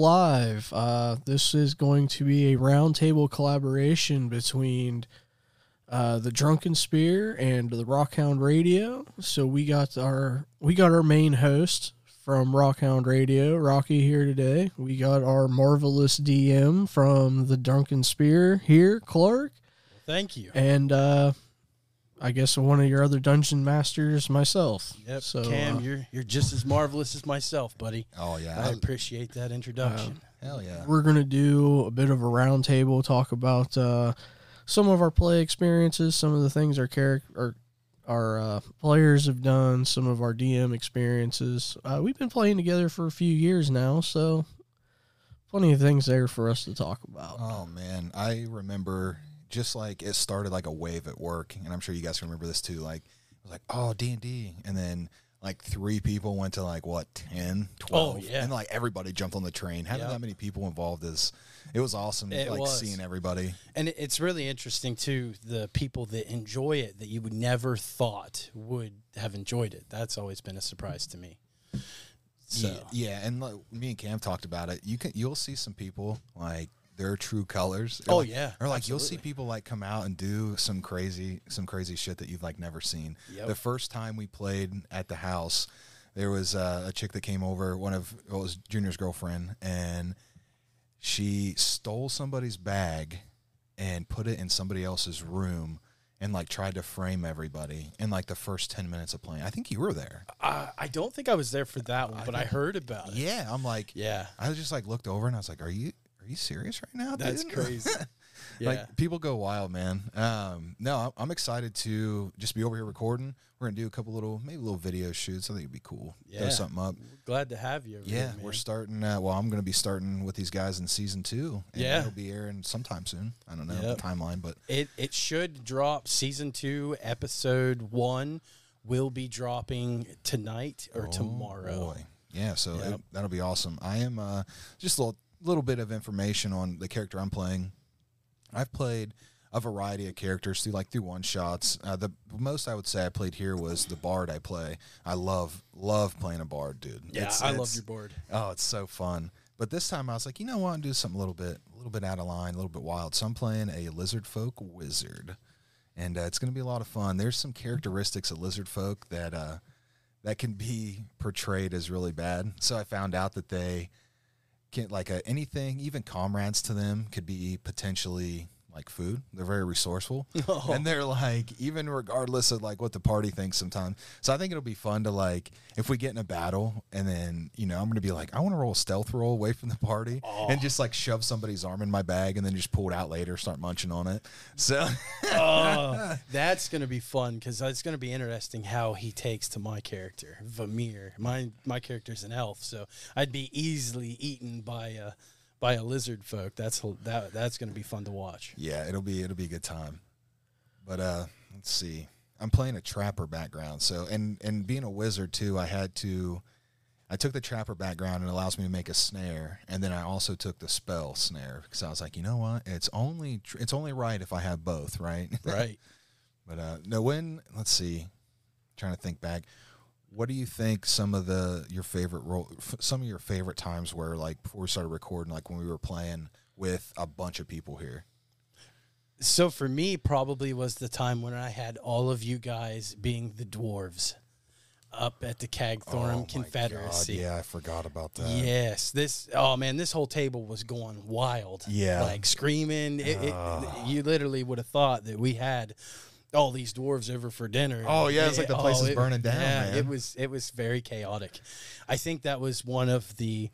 live. Uh, this is going to be a roundtable collaboration between uh, the Drunken Spear and the Rockhound Radio. So we got our we got our main host from Rockhound Radio, Rocky here today. We got our marvelous DM from the Drunken Spear here, Clark, Thank you. and uh, I guess one of your other dungeon masters, myself. Yep, So Cam, uh, you're you're just as marvelous as myself, buddy. Oh yeah, I I- appreciate that introduction. hell yeah. we're gonna do a bit of a roundtable, talk about uh, some of our play experiences, some of the things our character our our uh, players have done, some of our DM experiences. Uh, we've been playing together for a few years now, so plenty of things there for us to talk about. Oh man, I remember just like it started like a wave at work, and I'm sure you guys can remember this too. Like it was like, oh D and D, and then like three people went to like what 10, 12. Oh, yeah. and like everybody jumped on the train. Having Yep. that many people involved is it was awesome. It like was. seeing everybody. And it's really interesting too. The people that enjoy it that you would never thought would have enjoyed it. That's always been a surprise to me. So Yeah, yeah, and like, me and Cam talked about it. You can you'll see some people like their true colors. Or Oh, like- yeah, or like you'll see people like come out and do some crazy some crazy shit that you've like never seen. Yep. The first time we played at the house, there was uh, a chick that came over, one of well, it was Junior's girlfriend, and she stole somebody's bag and put it in somebody else's room. And like tried to frame everybody in like the first ten minutes of playing. I think you were there. I, I don't think I was there for that one, but I heard about it. Yeah, I'm like, Yeah, I just like looked over and I was like, "Are you you serious right now?" that's dude?" crazy. yeah. like people go wild, man. Um, no, I'm- excited to just be over here recording. We're gonna do a couple little, maybe little video shoots. I think it'd be cool. Yeah. Throw something up. Glad to have you. Yeah, here, we're starting. Uh, well, I'm gonna be starting with these guys in season two. And Yeah. it'll be airing sometime soon. I don't know Yep. the timeline, but It it should drop season two, episode one will be dropping tonight or Oh, tomorrow. boy. Yeah, so Yep. it, that'll be awesome. I am uh, just a little, little bit of information on the character I'm playing. I've played a variety of characters through like through one shots. Uh, the most I would say I played here was the bard I play. I love love playing a bard, dude. Yeah, It's- I love your board. Oh, it's so fun. But this time I was like, you know what? I'm do something a little bit, a little bit out of line, a little bit wild. So I'm playing a lizard folk wizard, and uh, it's going to be a lot of fun. There's some characteristics of lizard folk that uh, that can be portrayed as really bad. So I found out that they can like uh, anything, even comrades to them, could be potentially like food. They're very resourceful, Oh. and they're like even regardless of like what the party thinks sometimes. So I think it'll be fun to like if we get in a battle and then you know I'm gonna be like I want to roll a stealth roll away from the party and oh. just like shove somebody's arm in my bag and then just pull it out later, start munching on it. So oh, that's gonna be fun because it's gonna be interesting how he takes to my character, Vamir. My my character's an elf, so I'd be easily eaten by a by a lizard folk. That's that that's gonna be fun to watch. yeah, it'll be it'll be a good time. But uh let's see. I'm playing a trapper background. So and and being a wizard too, I had to I took the trapper background and it allows me to make a snare, and then I also took the spell snare because I was like, you know what, it's only tr- it's only right if I have both, right? Right. but uh, no, when let's see, trying to think back, what do you think some of the your favorite role, some of your favorite times were like before we started recording, like when we were playing with a bunch of people here? So for me, probably was the time when I had all of you guys being the dwarves up at the Cagthorn Oh Confederacy. God, yeah, I forgot about that. Yes, this. Oh man, this whole table was going wild. Yeah. like screaming. It, it, you literally would have thought that we had all these dwarves over for dinner. Oh, yeah, it's like the place is it- burning down, Yeah, man. it was. It was very chaotic. I think that was one of the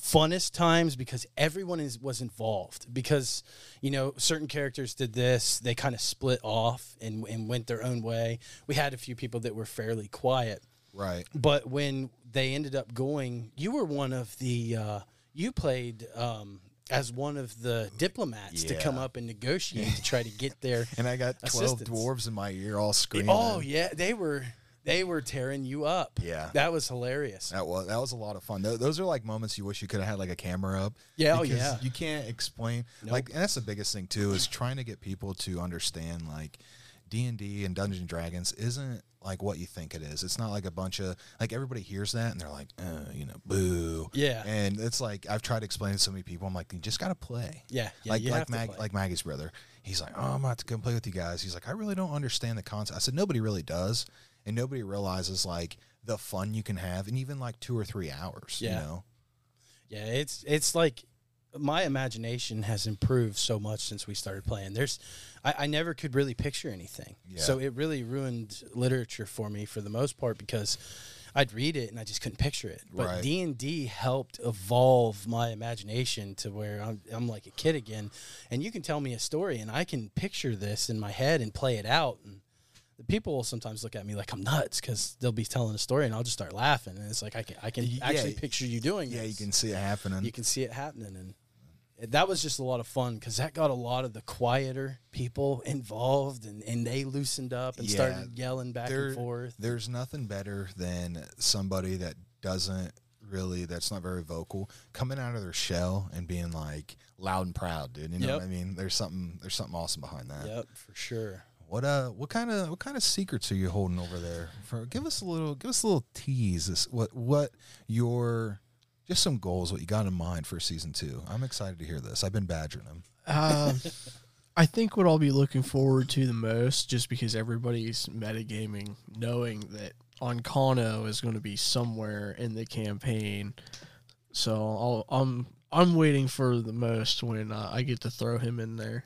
funnest times because everyone is was involved because you know certain characters did this they kind of split off and, and went their own way we had a few people that were fairly quiet Right. but when they ended up going, you were one of the uh, you played um, as one of the diplomats to come up and negotiate to try to get there. And I got twelve Assistance. dwarves in my ear, all screaming. oh yeah, they were they were tearing you up. Yeah. that was hilarious. That was that was a lot of fun. Tho- Those are like moments you wish you could have had like a camera up. Yeah, oh, yeah. You can't explain Nope. like, and that's the biggest thing too is trying to get people to understand like D and Dungeons and Dragons isn't like what you think it is. It's not like a bunch of like everybody hears that and they're like, uh, you know, boo. Yeah. And it's like I've tried to explain to so many people. I'm like, you just gotta play. Yeah, yeah, like like Mag, like Maggie's brother. He's like, oh, I'm about to come play with you guys. He's like, I really don't understand the concept. I said, nobody really does, and nobody realizes like the fun you can have in even like two or three hours. Yeah. You know. Yeah, it's it's like my imagination has improved so much since we started playing. There's, I, I never could really picture anything, Yeah. so it really ruined literature for me for the most part because I'd read it and I just couldn't picture it. But D and D helped evolve my imagination to where I'm I'm like a kid again, and you can tell me a story and I can picture this in my head and play it out and. The people will sometimes look at me like I'm nuts because they'll be telling a story and I'll just start laughing and it's like I can I can Yeah, actually picture you doing it. Yeah, you can see it happening. you can see it happening and that was just a lot of fun because that got a lot of the quieter people involved and, and they loosened up and Yeah, started yelling back there- and forth There's nothing better than somebody that doesn't really that's not very vocal coming out of their shell and being like loud and proud, dude. You know Yep. what I mean? There's something there's something awesome behind that. yep for sure What uh what kind of what kind of secrets are you holding over there? For give us a little give us a little tease. This, what what your just some goals, what you got in mind for season two. I'm excited to hear this. I've been badgering them. Um, I think what I'll be looking forward to the most, just because everybody's metagaming, knowing that Onkano is going to be somewhere in the campaign. So I'll, I'm I'm waiting for the most when uh, I get to throw him in there,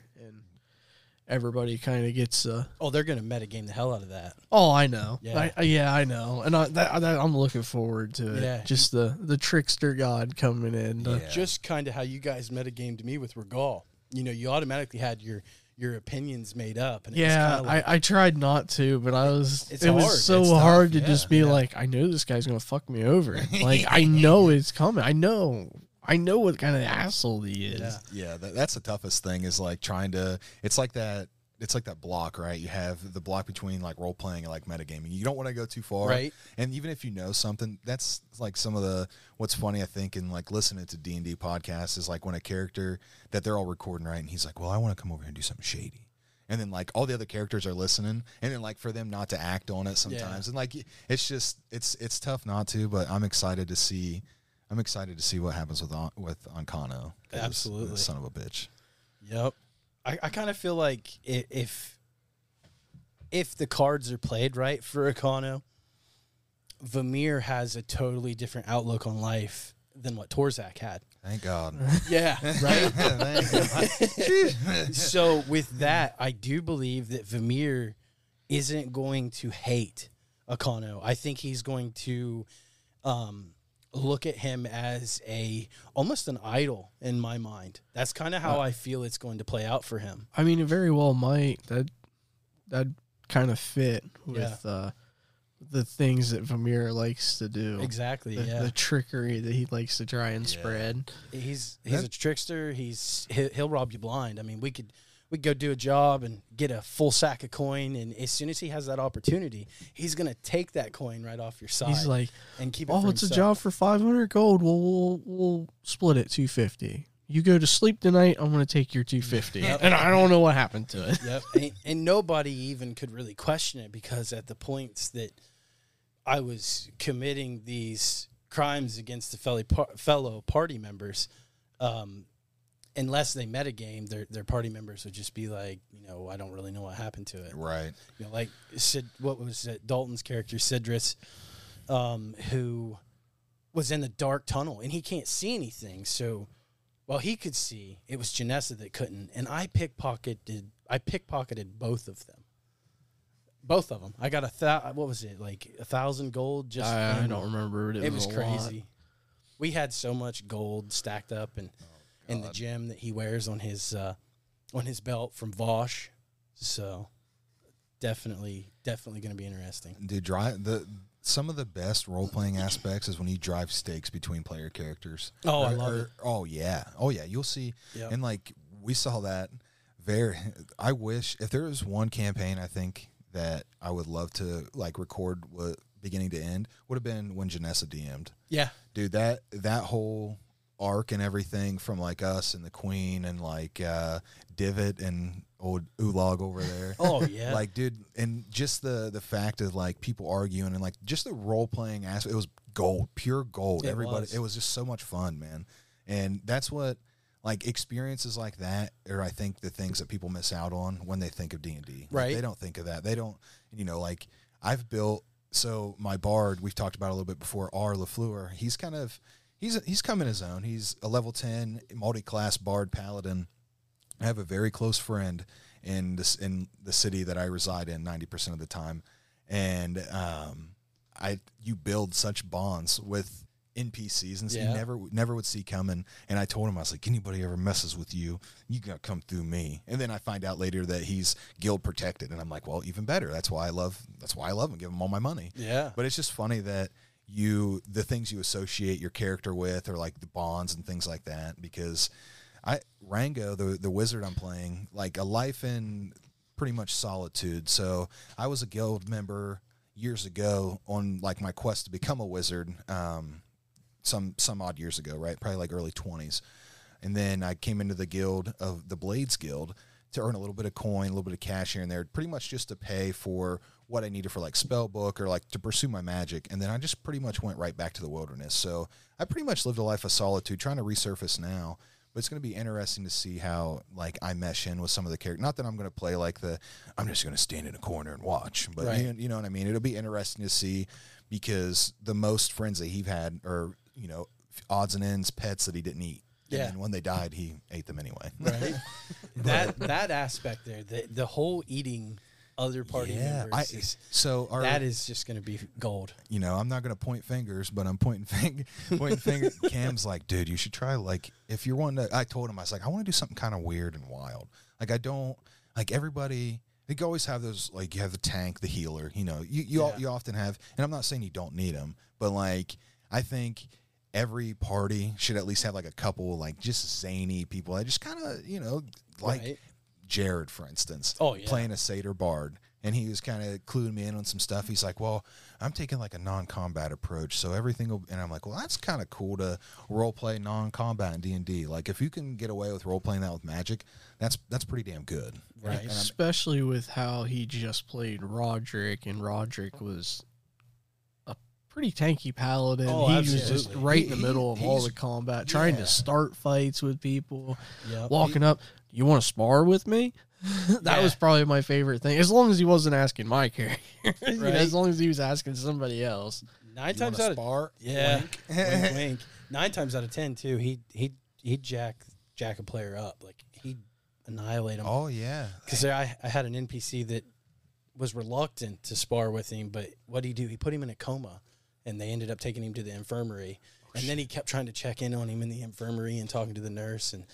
everybody kind of gets. Uh, oh they're gonna metagame the hell out of that oh, I know. Yeah. I, yeah, I know, and I, that, that, I'm looking forward to it. Yeah. Just the the trickster god coming in. Yeah. just kind of how you guys metagamed me with Regal you know you automatically had your your opinions made up and Yeah, like, I, I tried not to, but I was. It's it was hard. so It's tough. hard to Yeah, just be yeah. like, I know this guy's gonna fuck me over. like I know it's coming. I know. I know what kind of asshole he is. Yeah. Yeah, that, that's the toughest thing is like trying to. It's like that. It's like that block, right? You have the block between like role playing and like metagaming. You don't want to go too far, Right. And even if you know something, that's like some of the what's funny. I think in like listening to D and D podcasts is like when a character that they're all recording right, and he's like, "Well, I want to come over here and do something shady." And then like all the other characters are listening, and then like for them not to act on it sometimes, and like it's just it's it's tough not to. But I'm excited to see, I'm excited to see what happens with On- with Onkano. 'cause Absolutely. son of a bitch. Yep. I, I kind of feel like if if the cards are played right for Akano, Vamir has a totally different outlook on life than what Torzak had. Thank God. Yeah, right. So with that, I do believe that Vamir isn't going to hate Akano. I think he's going to um, look at him as a almost an idol in my mind. That's kind of how I feel it's going to play out for him. I mean, it very well might. That that kind of fit with uh, the things that Vamir likes to do. Exactly. The, yeah. the trickery that he likes to try and Yeah. spread. he's he's That- a trickster. He's he'll rob you blind. I mean, we could we go do a job and get a full sack of coin, and as soon as he has that opportunity, he's gonna take that coin right off your side He's like, and keep it. "Oh, it's a job for five hundred gold. Well, we'll we'll split it two fifty. You go to sleep tonight. I'm going to take your two fifty, and I don't know what happened to it. Yep, and, and nobody even could really question it because at the points that I was committing these crimes against the fellow fellow party members, um, unless they metagame, their their party members would just be like, you know, I don't really know what happened to it. right. You know, like Sid, what was it? Dalton's character, Sidris, um, who was in the dark tunnel and he can't see anything. So, well, he could see. It was Janessa that couldn't, and I pickpocketed. I pickpocketed both of them. Both of them. I got a thou. What was it? Like a thousand gold. Just I, I don't remember. It, It was a lot. crazy. We had so much gold stacked up and in the gem that he wears on his uh, on his belt from Vosh. So definitely, definitely going to be interesting. Dude, drive the some of the best role playing aspects is when you drive stakes between player characters. Oh, I love or- it. Oh yeah, oh yeah. You'll see, Yep. and like we saw that. Very. I wish if there was one campaign, I think that I would love to like record what beginning to end would have been when Janessa DM'd. Yeah, Dude, that that whole arc and everything from like us and the Queen and like uh, Divot and old Ulog over there. Oh yeah. Like, dude, and just the the fact of like people arguing and like just the role playing aspect, it was gold, pure gold. It Everybody, was. it was just so much fun, man. And that's what like experiences like that are I think the things that people miss out on when they think of D and D. Right. They don't think of that. They don't. You know, like I've built. So my bard, we've talked about a little bit before. R Lafleur. He's kind of he's he's come in his own. He's a level ten multi class bard paladin. I have a very close friend in this in the city that I reside in ninety percent of the time, and um, I you build such bonds with NPCs and Yeah. you never never would see coming. And I told him I was like, anybody ever messes with you, you gotta come through me. And then I find out later that he's guild protected, and I'm like, well, even better. That's why I love that's why I love him. Give him all my money. yeah. But it's just funny that you the things you associate your character with or like the bonds and things like that because I Rango the the wizard I'm playing like a life in pretty much solitude. So I was a guild member years ago on like my quest to become a wizard um some some odd years ago, right? Probably like early 20s. And then I came into the guild of the Blades Guild to earn a little bit of coin, a little bit of cash here and there, pretty much just to pay for what I needed for like spell book or like to pursue my magic. And then I just pretty much went right back to the wilderness. So I pretty much lived a life of solitude, trying to resurface now. But it's going to be interesting to see how like I mesh in with some of the characters. Not that I'm going to play like the I'm just going to stand in a corner and watch, but Right. you, you know what I mean. It'll be interesting to see because the most friends that he had are you know odds and ends pets that he didn't eat. Yeah. And when they died, he ate them anyway. right. that that aspect there, the the whole eating other party members, I, is, so our, that is just going to be gold. you know, I'm not going to point fingers, but I'm pointing finger, pointing finger. Cam's like, dude, you should try like if you're wanting to. I told him I was like, I want to do something kind of weird and wild. Like I don't like everybody. You always have those like you have the tank, the healer. You know, you you, Yeah. you often have, and I'm not saying you don't need them, but like I think every party should at least have like a couple like just zany people. I just kind of you know like Right. Jared, for instance. Oh, yeah. playing a satyr bard. And he was kind of cluing me in on some stuff. He's like, "Well, I'm taking like a non-combat approach, so everything." will And I'm like, "Well, that's kind of cool to role play non-combat in D and D. Like, if you can get away with role playing that with magic, that's that's pretty damn good." Right. And I'm- Especially with how he just played Roderick, and Roderick was a pretty tanky paladin. Oh, he was just right He- in the middle of he- all the combat, trying yeah. to start fights with people, Yep. walking up. You want to spar with me? that Yeah. was probably my favorite thing. As long as he wasn't asking my character, You know, as long as he was asking somebody else. Nine times wanna out of spar? yeah, Wink. wink, wink. Nine times out of ten too, he he he jack jack a player up like he annihilate him. Oh yeah. Because I I had an NPC that was reluctant to spar with him, but what did he do? He put him in a coma, and they ended up taking him to the infirmary. Oh, and then he kept trying to check in on him in the infirmary and talking to the nurse, and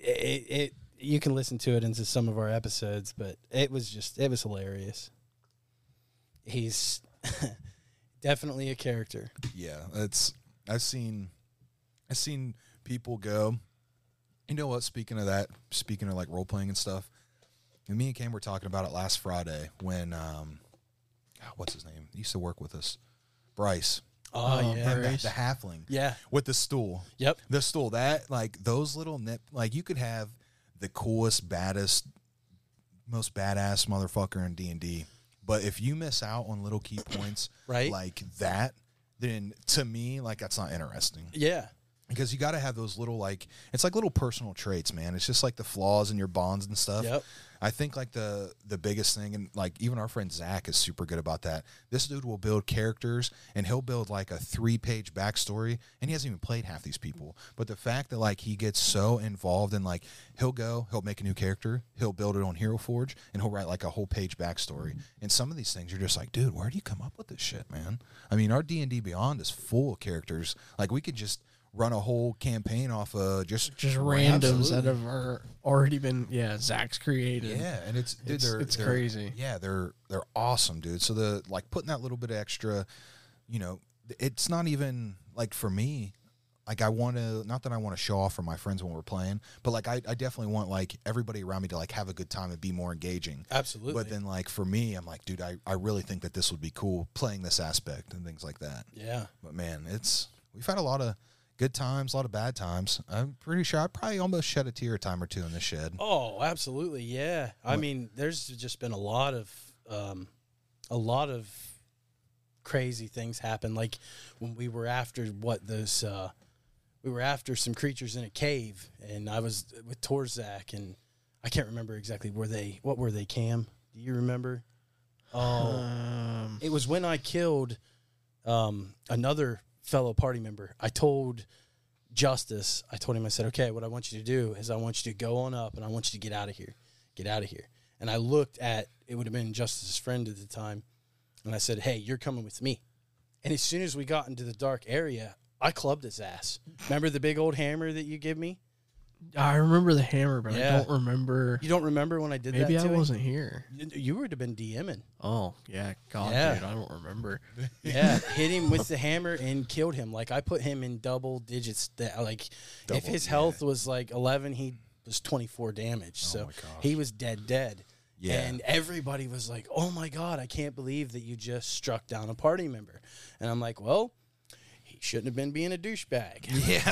it, it you can listen to it into some of our episodes, but it was just it was hilarious. He's definitely a character. Yeah, it's I've seen I've seen people go. You know what? Speaking of that, speaking of like role playing and stuff, and me and Cam were talking about it last Friday when um, God, what's his name? He used to work with us, Bryce. Oh, Oh, yeah, the, Bryce. the halfling yeah, with the stool. yep, The stool that like those little nip like you could have the coolest, baddest, most badass motherfucker in D and D, but if you miss out on little key points Right. like that, then to me like that's not interesting yeah, because you got to have those little like it's like little personal traits, man. It's just like the flaws in your bonds and stuff. Yep. I think like the the biggest thing, and like even our friend Zach is super good about that. This dude will build characters, and he'll build like a three page backstory, and he hasn't even played half these people. But the fact that like he gets so involved in like he'll go, he'll make a new character, he'll build it on Hero Forge, and he'll write like a whole page backstory. And some of these things you're just like, dude, where do you come up with this shit, man? I mean, our D and D Beyond is full of characters. Like we could just run a whole campaign off of just Just randoms Absolutely. that have are already been, yeah, Zach's created. Yeah, and it's dude, It's- they're, it's they're- crazy. Yeah, they're they're awesome, dude. So the like putting that little bit extra, you know, it's not even like for me. Like I want to, not that I want to show off for my friends when we're playing, but like I, I definitely want like everybody around me to like have a good time and be more engaging. absolutely. But then like for me, I'm like, dude, I, I really think that this would be cool playing this aspect and things like that. yeah, But man, it's we've had a lot of good times, a lot of bad times. I'm pretty sure I probably almost shed a tear a time or two in the shed. Oh, absolutely, yeah. I mean, there's just been a lot of, um, a lot of crazy things happen. Like when we were after what those, uh, we were after some creatures in a cave, and I was with Torzak, and I can't remember exactly where they, what were they, Cam? Do you remember? Oh, Um, it was when I killed um, another fellow party member. I told Justice, I told him, I said, okay, what I want you to do is I want you to go on up and I want you to get out of here. Get out of here. And I looked at, it would have been Justice's friend at the time. And I said, hey, you're coming with me. And as soon as we got into the dark area, I clubbed his ass. Remember the big old hammer that you give me? I remember the hammer, but Yeah. I don't remember. You don't remember when I did Maybe that I to wasn't here. You would have been DMing. Oh yeah, God, Yeah. dude, I don't remember. Yeah, hit him with the hammer and killed him. Like I put him in double digits. That like if Double, his health was like eleven, he was twenty four damage. Oh so my gosh. he was dead, dead. Yeah. And everybody was like, "Oh my god, I can't believe that you just struck down a party member." And I'm like, "Well, shouldn't have been being a douchebag." Yeah,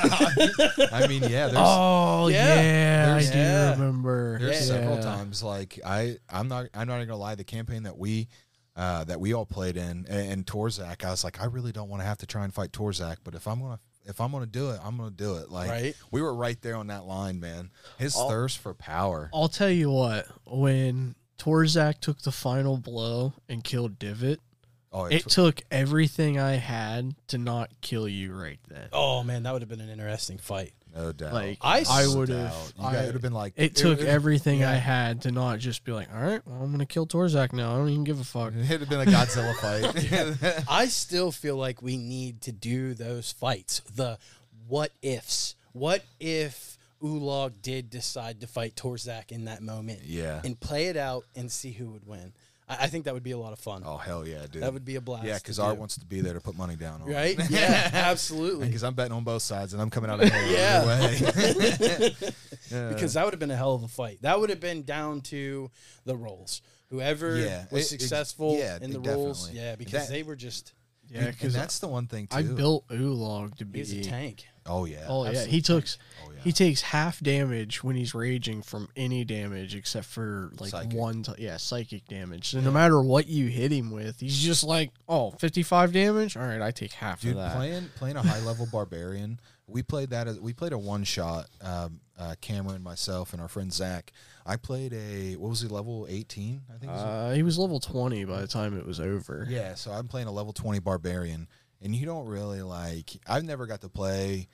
I mean, yeah. There's Oh Yeah. yeah, I do yeah. remember. There's Yeah. several times like I I'm not I'm not gonna lie the campaign that we uh, that we all played in and, and Torzak I was like I really don't want to have to try and fight Torzak but if I'm gonna if I'm gonna do it I'm gonna do it like Right. we were right there on that line man his thirst for power I'll tell you what. When Torzak took the final blow and killed Divot, oh it it's, took everything I had to not kill you right then. oh man, that would have been an interesting fight. no doubt Like I, I would have. doubt. you guys would have been like It took it, everything I had to not just be like, all right, well, I'm gonna kill Torzak now. I don't even give a fuck. It'd have been a Godzilla fight. I still feel like we need to do those fights. The what ifs. What if Ulog did decide to fight Torzak in that moment? Yeah. And play it out and see who would win. I, I think that would be a lot of fun. oh hell yeah, dude. that would be a blast. yeah, to because do. Art wants to be there to put money down on. Right? Yeah, absolutely. Because I'm betting on both sides, and I'm coming out ahead Yeah. either way. Yeah. because that would have been a hell of a fight. That would have been down to the rolls. Whoever Yeah, was it- it- successful yeah, in the it rolls. definitely. Yeah, because That- they were just Yeah, and, and because that's the one thing too. I built Ulog to be. was a tank. Oh yeah. Oh yeah, he took Oh, yeah. he takes half damage when he's raging from any damage except for like Psychic. one t- yeah, psychic damage. So no matter what you hit him with, he's just like, "Oh, 55 damage? All right, I take half Dude, of that." playing playing a high level barbarian. We played that as we played a one shot. Um, uh, Cameron, myself, and our friend Zach. I played a what was he level eighteen? I think. uh, he was level 20 by the time it was over. yeah, so I'm playing a level twenty barbarian, and you don't really like. I've never got to play.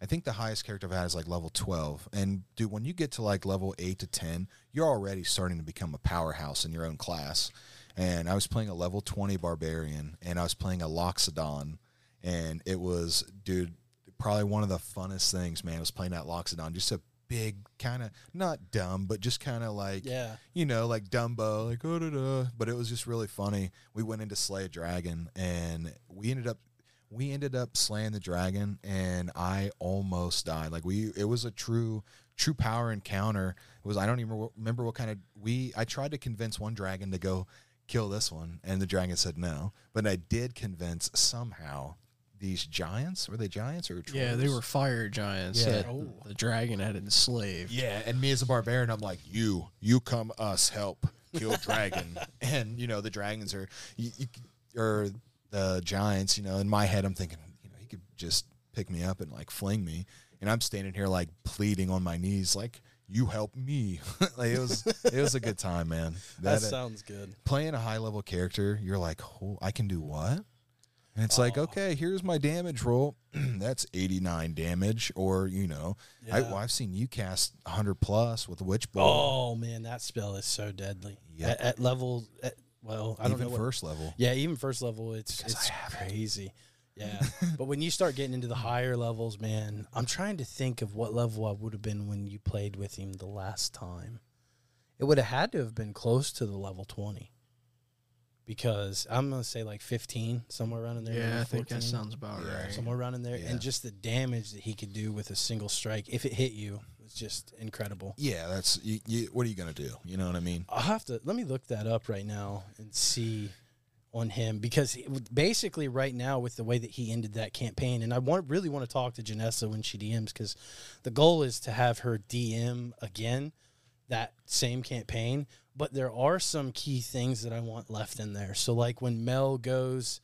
I think the highest character I've had is like level twelve, and dude, when you get to like level eight to ten, you're already starting to become a powerhouse in your own class. And I was playing a level twenty barbarian, and I was playing a Loxodon, and it was, dude, probably one of the funnest things, man. Was playing that Loxodon, just a big kind of not dumb, but just kind of like Yeah. you know, like Dumbo, like oh da da. But it was just really funny. We went in to slay a dragon, and we ended up we ended up slaying the dragon, and I almost died. Like we, it was a true true power encounter. It was I don't even remember what kind of we. I tried to convince one dragon to go kill this one, and the dragon said no. But I did convince somehow these giants. Were they giants or Yeah, they were fire giants Yeah. that Oh. the dragon had enslaved. Yeah, and me as a barbarian, I'm like, you, you come us help kill dragon, and you know the dragons are, you, you, or the giants. You know, in my head, I'm thinking, you know, he could just pick me up and like fling me, and I'm standing here like pleading on my knees, like you help me. like it was, it was a good time, man. That, That, uh, sounds good. playing a high level character, you're like, oh, I can do what? And it's like, okay, here's my damage roll. That's 89 damage, or you know, I, Yeah. well, I've seen you cast 100 plus with a witch bolt, Oh man, that spell is so deadly. Yeah. At, at level, at, well, I don't even know. what- first level. yeah, even first level, it's Because it's I have it. crazy. Yeah, but when you start getting into the higher levels, man, I'm trying to think of what level I would have been when you played with him the last time. It would have had to have been close to the level 20. Because I'm gonna say like 15, somewhere around in there. Yeah, maybe I think that sounds about right. somewhere around in there, Yeah. and just the damage that he could do with a single strike if it hit you was just incredible. Yeah, that's you, you, what are you gonna do? You know what I mean? I'll have to let me look that up right now and see on him because basically right now with the way that he ended that campaign, and I want really want to talk to Janessa when she DMs because the goal is to have her DM again that same campaign. But there are some key things that I want left in there. So like when Mel goes,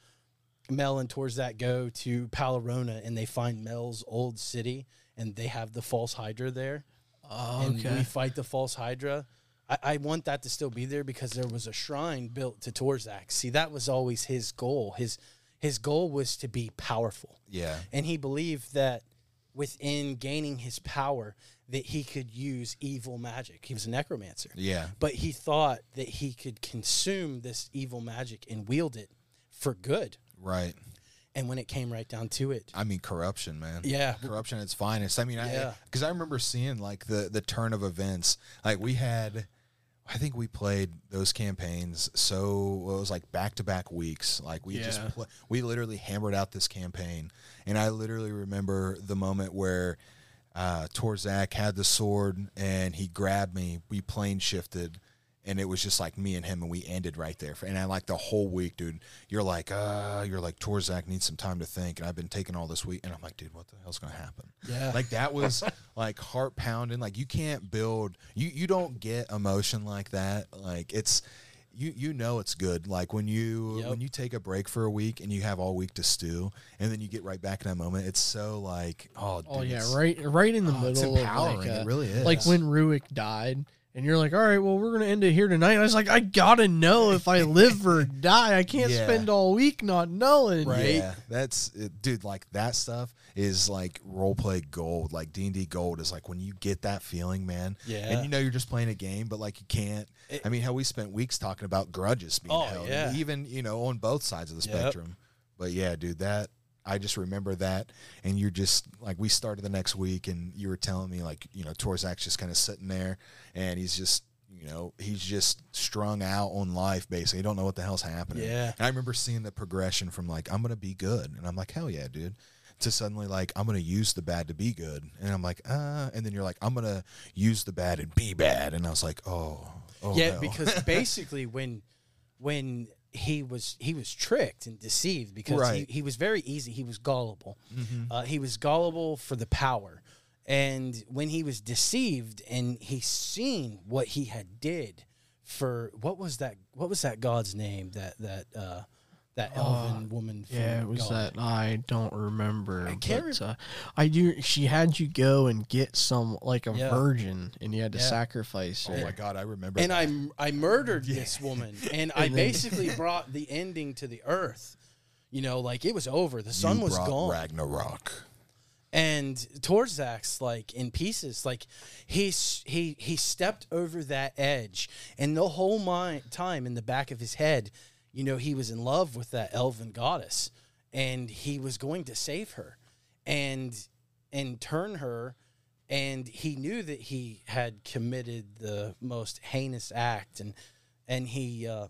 Mel and Torzak go to Palarona and they find Mel's old city and they have the false Hydra there Oh, and we fight the false Hydra. I, I want that to still be there because there was a shrine built to Torzak. See, that was always his goal. His his goal was to be powerful, Yeah. and he believed that within gaining his power, that he could use evil magic. He was a necromancer, Yeah. but he thought that he could consume this evil magic and wield it for good. Right. And when it came right down to it, I mean, corruption, man. Yeah. corruption at its finest. I mean, Yeah. I because I remember seeing like the the turn of events. Like we had, I think we played those campaigns. So it was like back to back weeks. Like we just Yeah. we literally hammered out this campaign, and I literally remember the moment where. Uh, Torzak had the sword and he grabbed me. We plane shifted, and it was just like me and him, and we ended right there. And I like the whole week, dude. You're like, uh, you're like Torzak needs some time to think, and I've been taking all this week, and I'm like, dude, what the hell's gonna happen? Yeah. like that was like heart pounding. Like you can't build, you you don't get emotion like that. Like it's. You, you know it's good like when you Yep. when you take a break for a week and you have all week to stew and then you get right back in that moment it's so like oh, Oh dude, yeah, right, right in the Oh, it's middle. empowering. Of like, It uh, really is. Like when Ruick died, and you're like, "All right, well, we're gonna end it here tonight." I was like, "I gotta know if I live or die. I can't Yeah. spend all week not knowing." Right. Yeah, that's it, dude. Like that stuff is like role play gold. Like D and D gold is like when you get that feeling, man. Yeah. and you know you're just playing a game, but like you can't. It- I mean, how we spent weeks talking about grudges being Oh, held, yeah. even you know on both sides of the Yep. spectrum. But yeah, dude, that I just remember that, and you're just like we started the next week, and you were telling me like you know Torzak's just kind of sitting there, and he's just. You know, he's just strung out on life. Basically, he don't know what the hell's happening. Yeah. And I remember seeing the progression from like I'm gonna be good, and I'm like hell yeah, dude, to suddenly like I'm gonna use the bad to be good, and I'm like uh, and then you're like I'm gonna use the bad and be bad, and I was like oh, oh yeah, hell. because basically when when he was he was tricked and deceived because Right. Mm-hmm. he, he was very easy. He was gullible. Uh, he was gullible for the power, and when he was deceived and he seen what he had did for what was that what was that god's name that that uh, that elven woman from Yeah, it was God? that I don't remember. I can't but, uh, I do. She had you go and get some like a Yeah. virgin, and you had to Yeah. sacrifice her. oh my god, I remember. and that. I I murdered this woman, and I And then- basically brought the ending to the earth. You know, like it was over. The sun You was gone, Ragnarok. and Torzak's like in pieces. Like he's he he stepped over that edge, and the whole mi- time in the back of his head, you know, he was in love with that elven goddess, and he was going to save her, and and turn her. And he knew that he had committed the most heinous act, and and he uh,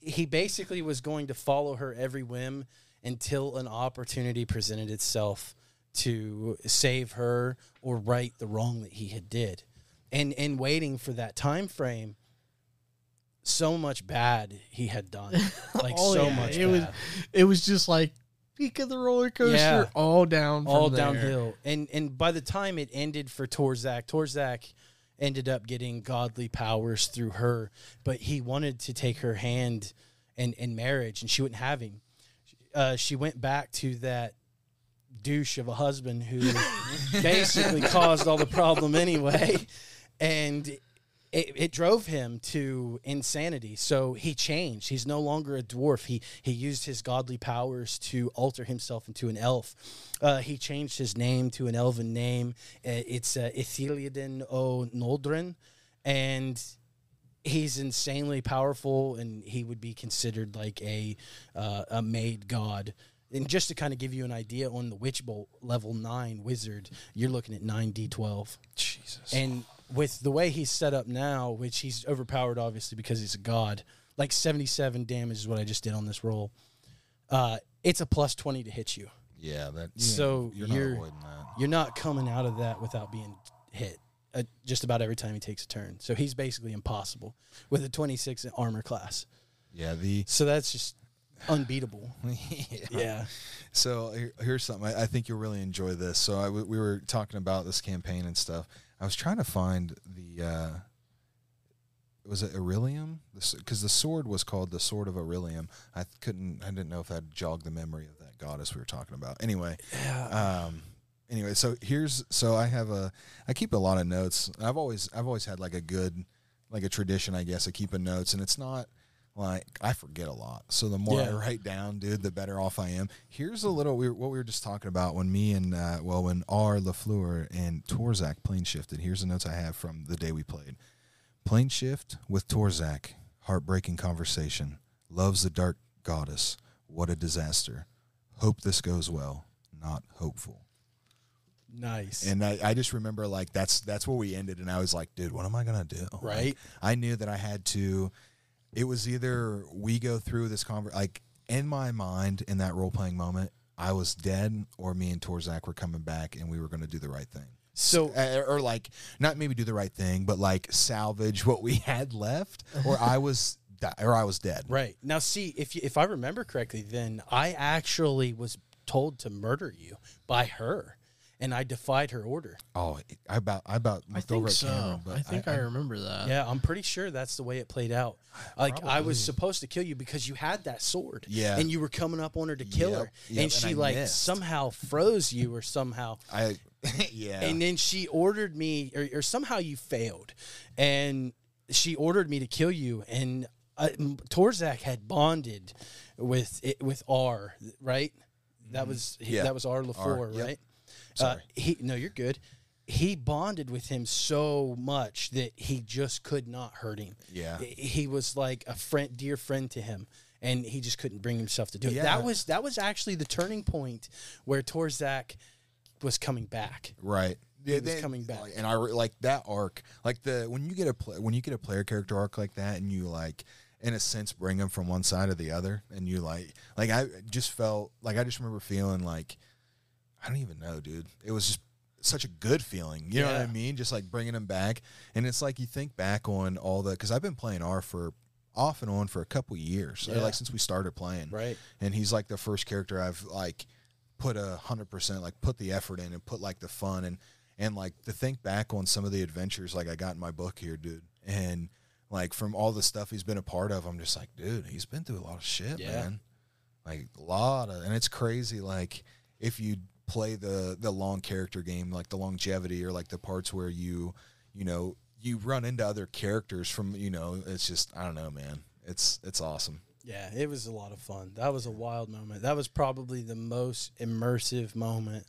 he basically was going to follow her every whim until an opportunity presented itself to save her or right the wrong that he had did and and waiting for that time frame so much bad he had done like Oh, so yeah, much it bad. was it was just like peak of the roller coaster, Yeah. all down, from all there. downhill. And and by the time it ended for Torzak, Torzak ended up getting godly powers through her, but he wanted to take her hand in, in marriage, and she wouldn't have him. Uh, she went back to that douche of a husband who basically caused all the problem anyway, and it, it drove him to insanity. So he changed. He's no longer a dwarf. He he used his godly powers to alter himself into an elf. Uh, he changed his name to an elven name. Uh, it's uh, o Noldrin, and he's insanely powerful, and he would be considered like a uh, a made god. And just to kind of give you an idea on the Witch Bolt level nine wizard, you're looking at nine d twelve. Jesus. And with the way he's set up now, which he's overpowered obviously because he's a god, like 77 damage is what I just did on this roll. Uh, it's a plus 20 to hit you. yeah, that. So you're, you're- not avoiding that. You're not coming out of that without being hit uh, just about every time he takes a turn. So he's basically impossible with a 26 armor class. Yeah, the So that's just unbeatable. Yeah. So here, here's something I, I think you'll really enjoy this. So I w- we were talking about this campaign and stuff. I was trying to find the uh, was it Aurelium? Because the sword was called the Sword of Aurelium. I couldn't. I didn't know if that jogged the memory of that goddess we were talking about. Anyway. Yeah. Um, anyway, so here's so I have a I keep a lot of notes. I've always I've always had like a good like a tradition, I guess, of keeping notes, and it's not like I forget a lot. So the more I write down, dude, the better off I am. Here's a little we were, what we were just talking about when me and uh, well when R Lafleur and Torzak plane shifted. Here's the notes I have from the day we played. Plane shift with Torzak. Heartbreaking conversation. Loves the dark goddess. What a disaster. Hope this goes well. Not hopeful. nice. And I, I just remember like that's that's where we ended, and I was like, dude, what am I gonna do? Like, Right. I knew that I had to. It was either we go through this conver like in my mind in that role playing moment, I was dead, or me and Torzak were coming back, and we were gonna do the right thing. so Uh, or like not maybe do the right thing, but like salvage what we had left, or I was di- or I was dead. right now, see if you, if I remember correctly, then I actually was told to murder you by her, and I defied her order. Oh, I about I about I looked think so. Cameron, but I think I, remember that. Yeah, I'm pretty sure that's the way it played out. Like I was supposed to kill you because you had that sword. Yeah. And you were coming up on her to kill Yep, her. yep, and and she I like missed. somehow froze you or somehow. I yeah. And then she ordered me or, or somehow you failed. And she ordered me to kill you and uh, Torzak had bonded with it, with R, right? That was Mm-hmm. Yeah. that was R Lafleur, yep. Right? Sorry. Uh, he no, you're good. He bonded with him so much that he just could not hurt him. Yeah. he was like a friend, dear friend to him, and he just couldn't bring himself to do it. Yeah. That was that was actually the turning point where Torzak was coming back. Right. He was coming back. and I re- like that arc, like the when you get a play, when you get a player character arc like that, and you like, in a sense, bring them from one side to the other, and you like, like I just felt like I just remember feeling like, I don't even know, dude. It was just such a good feeling. You know what I mean? Just like bringing them back, and it's like you think back on all the because I've been playing R for off and on for a couple years, Yeah. like since we started playing, Right. and he's like the first character I've like put a hundred percent like put the effort in and put like the fun and and like to think back on some of the adventures like I got in my book here, dude, and like from all the stuff he's been a part of, I'm just like, dude, he's been through a lot of shit, Yeah. man. Like a lot of, and it's crazy. Like if you play the the long character game, like the longevity or like the parts where you, you know, you run into other characters from, you know, it's just I don't know, man. It's it's awesome. Yeah, it was a lot of fun. That was a wild moment. That was probably the most immersive moment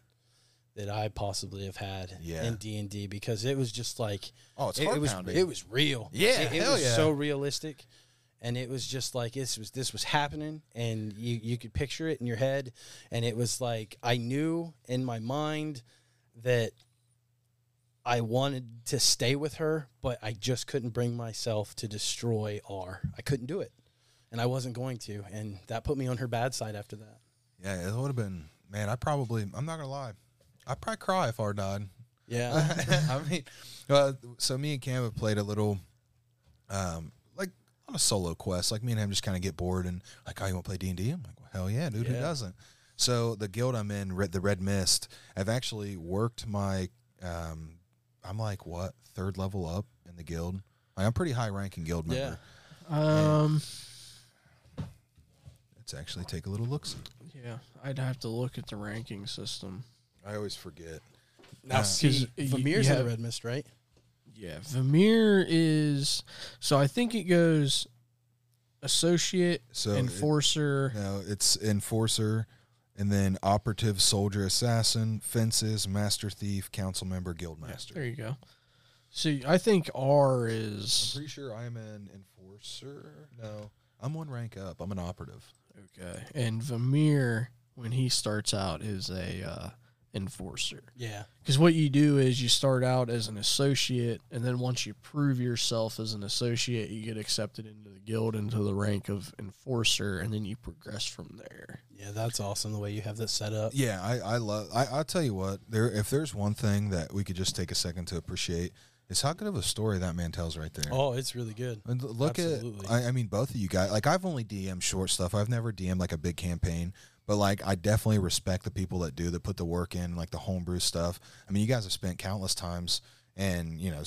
that I possibly have had Yeah. in D and D because it was just like Oh, it's it, it was it was real. Yeah, it, it was yeah. so realistic, and it was just like this was this was happening, and you you could picture it in your head, and it was like I knew in my mind that I wanted to stay with her, but I just couldn't bring myself to destroy R. I couldn't do it, and I wasn't going to, and that put me on her bad side after that. Yeah, it would have been. Man, I probably. I'm not gonna lie. I'd probably cry if R died. Yeah, I mean, uh, so me and Cam have played a little, um, on a solo quest. Like me and him just kind of get bored and like, oh, you want to play D and D? I'm like, well, hell yeah, dude. Who doesn't? So the guild I'm in, Red, the Red Mist, I've actually worked my. Um, I'm like what third level up in the guild. Like, I'm pretty high ranking guild member. Um. Let's actually take a little look. Yeah, I'd have to look at the ranking system. I always forget. now Uh, see, 'Cause you- Vermeer's you in the Red Mist, right? Yeah, Vermeer is. So I think it goes associate, So it- enforcer. No, it's enforcer, and then operative, soldier, assassin, fences, master thief, council member, guild master. there you go. See, I think R is. I'm pretty sure I'm an enforcer. No, I'm one rank up. I'm an operative. okay, and Vermeer when he starts out is a uh, enforcer. Yeah, Because what you do is you start out as an associate, and then once you prove yourself as an associate, you get accepted into the guild into the rank of enforcer, and then you progress from there. yeah, that's awesome the way you have that set up. Yeah, I, I love. I, I'll tell you what. There, if there's one thing that we could just take a second to appreciate, It's how good of a story that man tells right there. Oh, it's really good. And look Absolutely. at, I, I mean, both of you guys. Like, I've only DM short stuff. I've never DM like a big campaign, but like, I definitely respect the people that do that put the work in, like the homebrew stuff. I mean, you guys have spent countless times, and you know,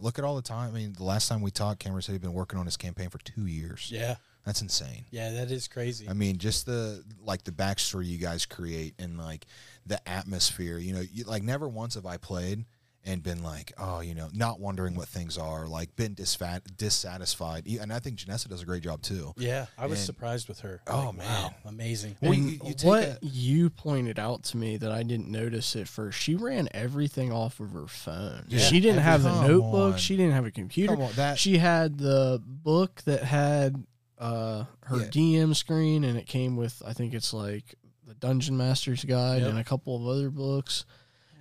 look at all the time. I mean, the last time we talked, Cameron said he'd been working on his campaign for two years. Yeah, That's insane. yeah, that is crazy. I mean, just the like the backstory you guys create and like the atmosphere. You know, you, like never once have I played and been like, oh, you know, not wondering what things are, like been disfat- dissatisfied. And I think Janessa does a great job too. yeah, I was and- surprised with her. Oh, Like, man. wow, amazing. Well, you- you what a- you pointed out to me that I didn't notice at first, she ran everything off of her phone. Yeah, she didn't have a notebook. Come She didn't have a computer. On, that She had the book that had uh, her Yeah. DM screen, and it came with I think it's like the Dungeon Master's Guide Yep. and a couple of other books.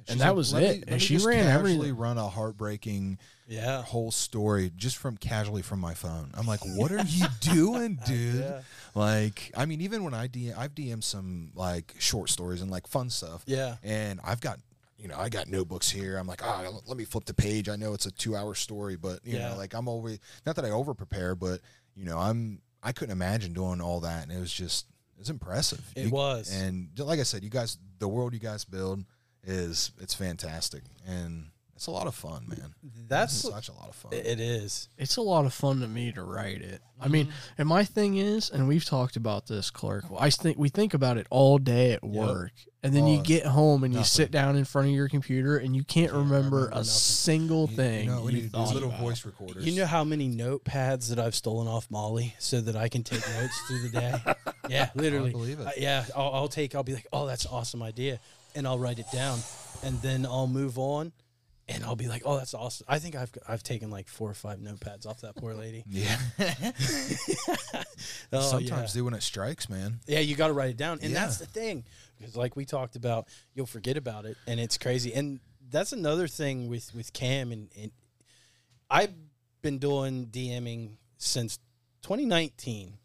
She's and that like, was "Let me- it. let And me she just ran casually everything. run a heartbreaking Yeah, whole story just from casually from my phone. I'm like, what are you doing, dude? yeah, Like, I mean, even when I DM, I've DM'd some like short stories and like fun stuff. yeah, and I've got you know I got notebooks here. I'm like, ah, let me flip the page. I know it's a two hour story, but you Yeah. know, like I'm always not that I over prepare, but you know, I'm I couldn't imagine doing all that, and it was just it's impressive. It You- was. and like I said, you guys, the world you guys build is it's fantastic, and it's a lot of fun, man. that's It's such a lot of fun. it is. It's a lot of fun to me to write it. I Mm-hmm. mean, and my thing is, and we've talked about this, Clark. I think we think about it all day at work, and then you Oh, get home and you nothing. sit down in front of your computer and you can't remember, remember a nothing. single You- thing. you know, we you need to do thought little about. voice recorders. You know how many notepads that I've stolen off Molly so that I can take notes through the day? Yeah, literally. believe it. Uh, yeah, I'll, I'll take. I'll be like, "Oh, that's an awesome idea," and I'll write it down, and then I'll move on, and I'll be like, "Oh, that's awesome." I think I've I've taken like four or five notepads off that poor lady. yeah. Oh, Sometimes yeah. do when it strikes, man. Yeah, you got to write it down, and Yeah. that's the thing because, like we talked about, you'll forget about it, and it's crazy. And that's another thing with with Cam, and, and I've been doing DMing since 2019,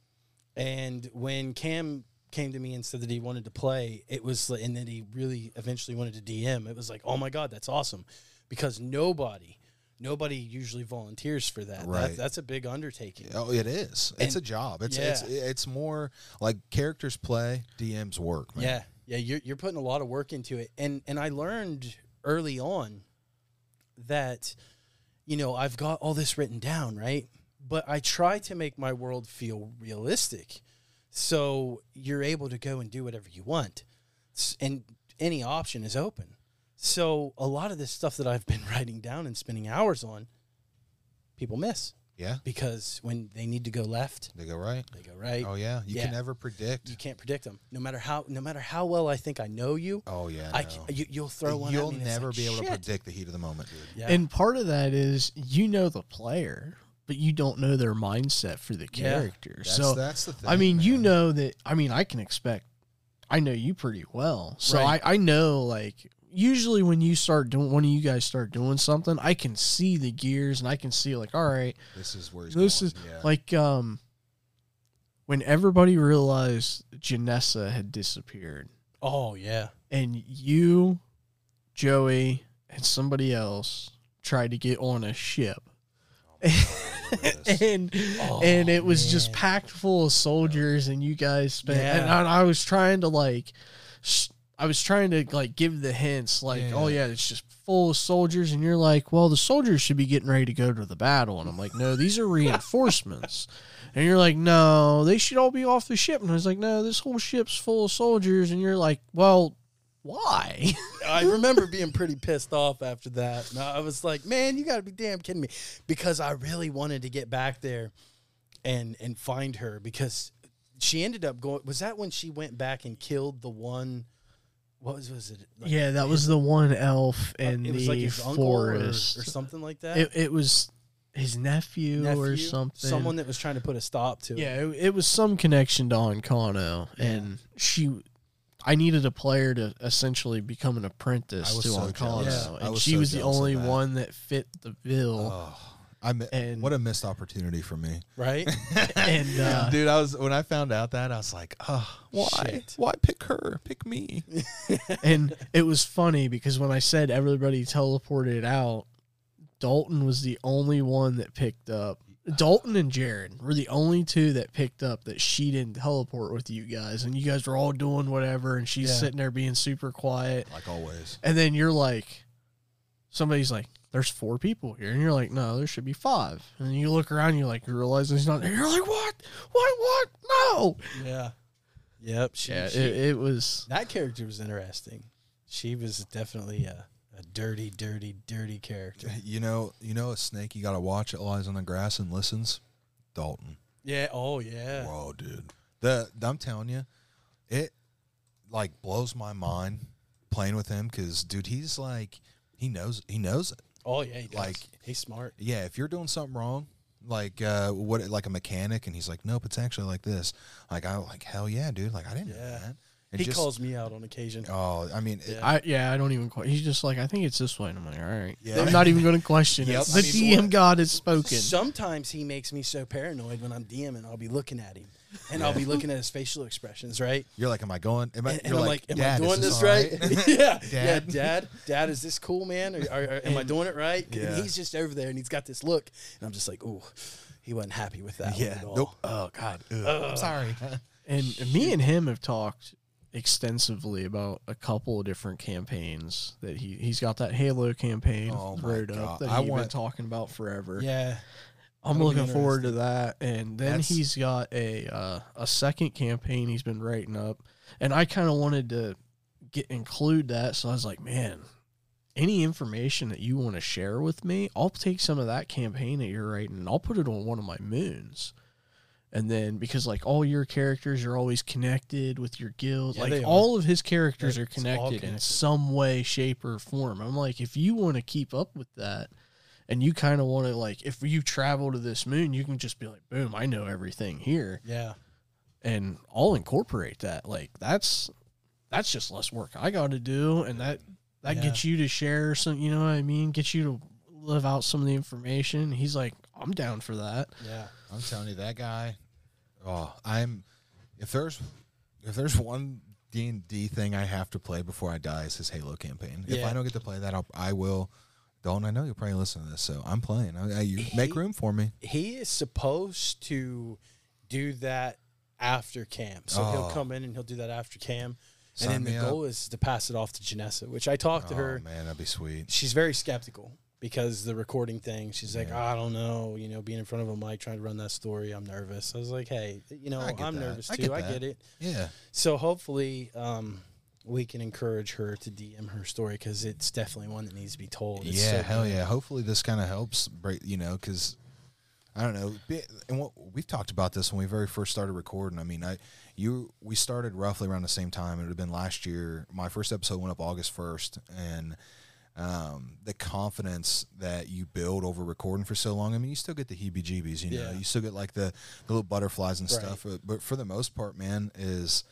and when Cam came to me and said that he wanted to play, it was and then he really eventually wanted to DM. It was like, oh my god, that's awesome, because nobody. Nobody usually volunteers for that. That- Right. that's a big undertaking. Oh, it is. It's a job. It's it's it's more like characters play, DMs work. Man. Yeah, yeah, you're you're putting a lot of work into it, and and I learned early on that, you know, I've got all this written down, right? But I try to make my world feel realistic, so you're able to go and do whatever you want, and any option is open. So a lot of this stuff that I've been writing down and spending hours on, people miss Yeah. because when they need to go left, They go right. they go right. Oh yeah. You Yeah. can never predict. You can't predict them. No matter how, no matter how well I think I know you, oh yeah. I no. ca- you, you'll throw one. You'll me never like, be able to predict the heat of the moment, dude. Yeah. And part of that is you know the player, but you don't know their mindset for the Yeah. That's, so that's the thing. I mean, you know that. I mean, I can expect. I know you pretty well, so Right. I I know like usually when you start doing one of you guys start doing something, I can see the gears and I can see like, all right, this is where this going. is yeah. like um when everybody realized Janessa had disappeared oh yeah, and you, Joey, and somebody else tried to get on a ship. and Oh, and it was just packed full of soldiers and you guys spent and I, I was trying to like I was trying to like give the hints like oh, Yeah. oh yeah it's just full of soldiers. And you're like well the soldiers should be getting ready to go to the battle. And I'm like no these are reinforcements. And you're like no they should all be off the ship. And I was like no this whole ship's full of soldiers. And you're like well why I remember being pretty pissed off after that. And I was like, man, you got to be damn kidding me, because I really wanted to get back there and and find her because she ended up going. Was that when she went back and killed the one? What was was it? Like, yeah that was the one elf uh, in it was the like his uncle or, or something like that. it, it was his nephew, or something Someone that was trying to put a stop to it. Yeah, it, it was some connection to Onkano, and she. I needed a player to essentially become an apprentice to so Onkano. Yeah. And was she so was the only that. one that fit the bill. Oh, I mi- And- what a missed opportunity for me. Right? and uh, Dude, I was when I found out that I was like, oh, why? Shit. Why pick her? Pick me. and it was funny because when I said everybody teleported out Dalton was the only one that picked up. Dalton and Jared were the only two that picked up that she didn't teleport with you guys, and you guys were all doing whatever, and she's Yeah. sitting there being super quiet, Like always. and then you're like, somebody's like, "There's four people here," and you're like, "No, there should be five. and then you look around, you like, you realize he's not there. You're like, "What? What? What? No!" Yeah. Yep. She, Yeah, she- it, it was. that character was interesting. She was definitely a, a dirty, dirty, dirty character. You know, you know a snake you gotta watch. It lies on the grass and listens. Dalton. Yeah. Oh yeah. Whoa, dude. The I'm telling you, it like blows my mind playing with him because, dude, he's like he knows he knows it. Oh yeah. He does. Like- he's smart. Yeah, if you're doing something wrong, like uh, what, like a mechanic, and he's like, nope, it's actually like this. Like I like hell yeah, dude. Like I didn't know that. And he just- calls me out on occasion. Oh, I mean, it- Yeah. I yeah, I don't even. que- He's just like, I think it's this way, and I'm like, all right. Yeah. I'm not even going to question Yep. it. I The mean, DM God has spoken. Sometimes he makes me so paranoid when I'm DMing. I'll be looking at him, and I'll be looking at his facial expressions, right? you're like, am I going? Am I, And, and you're I'm like, "Am "Dad, I doing this right? yeah, yeah, Dad? Dad, Dad, is this cool, man? Or, or- or am I doing it right? Yeah. And he's just over there, and he's got this look, and I'm just like, oh, he wasn't happy with that. one yeah. at all. Nope. Oh God. Ugh. I'm sorry. And me and him have talked extensively about a couple of different campaigns that he he's got that Halo campaign Oh wrote up that I he's been talking about forever. Yeah, I'm That'll looking forward to that. And then That's- he's got a uh, a second campaign he's been writing up, and I kind of wanted to get include that. So I was like, man, any information that you want to share with me, I'll take some of that campaign that you're writing, and I'll put it on one of my moons. And then because like all your characters are always connected with your guild, Yeah, like all of his characters are it's all connected, in some way, shape, or form. I'm like, if you want to keep up with that, and you kind of want to like, if you travel to this moon, you can just be like, boom, I know everything here, yeah, and I'll incorporate that. Like that's that's just less work I got to do, and that that Yeah. gets you to share some. You know what I mean? Get you to live out some of the information. He's like, I'm down for that. yeah. I'm telling you, that guy. Oh, I'm. If there's, if there's one D and D thing I have to play before I die, is his Halo campaign. If I don't get to play that, I'll, I will. Don't I know you'll probably listen to this, so I'm playing. I, I, you make room for me. He is supposed to do that after cam, so he'll Oh. come in and he'll do that after cam, Sign and then the up. goal is to pass it off to Janessa, which I talked to oh her. man, that'd be sweet. she's very skeptical because the recording thing. She's like, Yeah. I don't know, you know, being in front of a mic trying to run that story, I'm nervous. I was like, hey, you know, I'm that. nervous I too. get I get it. Yeah, So hopefully, um, we can encourage her to DM her story because it's definitely one that needs to be told. It's yeah, so hell yeah. Hopefully, this kind of helps break. You know, because I don't know. And what we've talked about this when we very first started recording. I mean, I you we started roughly around the same time. It would have been last year. My first episode went up August first, and um, the confidence that you build over recording for so long. I mean, you still get the heebie-jeebies. You know, Yeah. you still get like the, the little butterflies and Right. stuff. But, but for the most part, man, is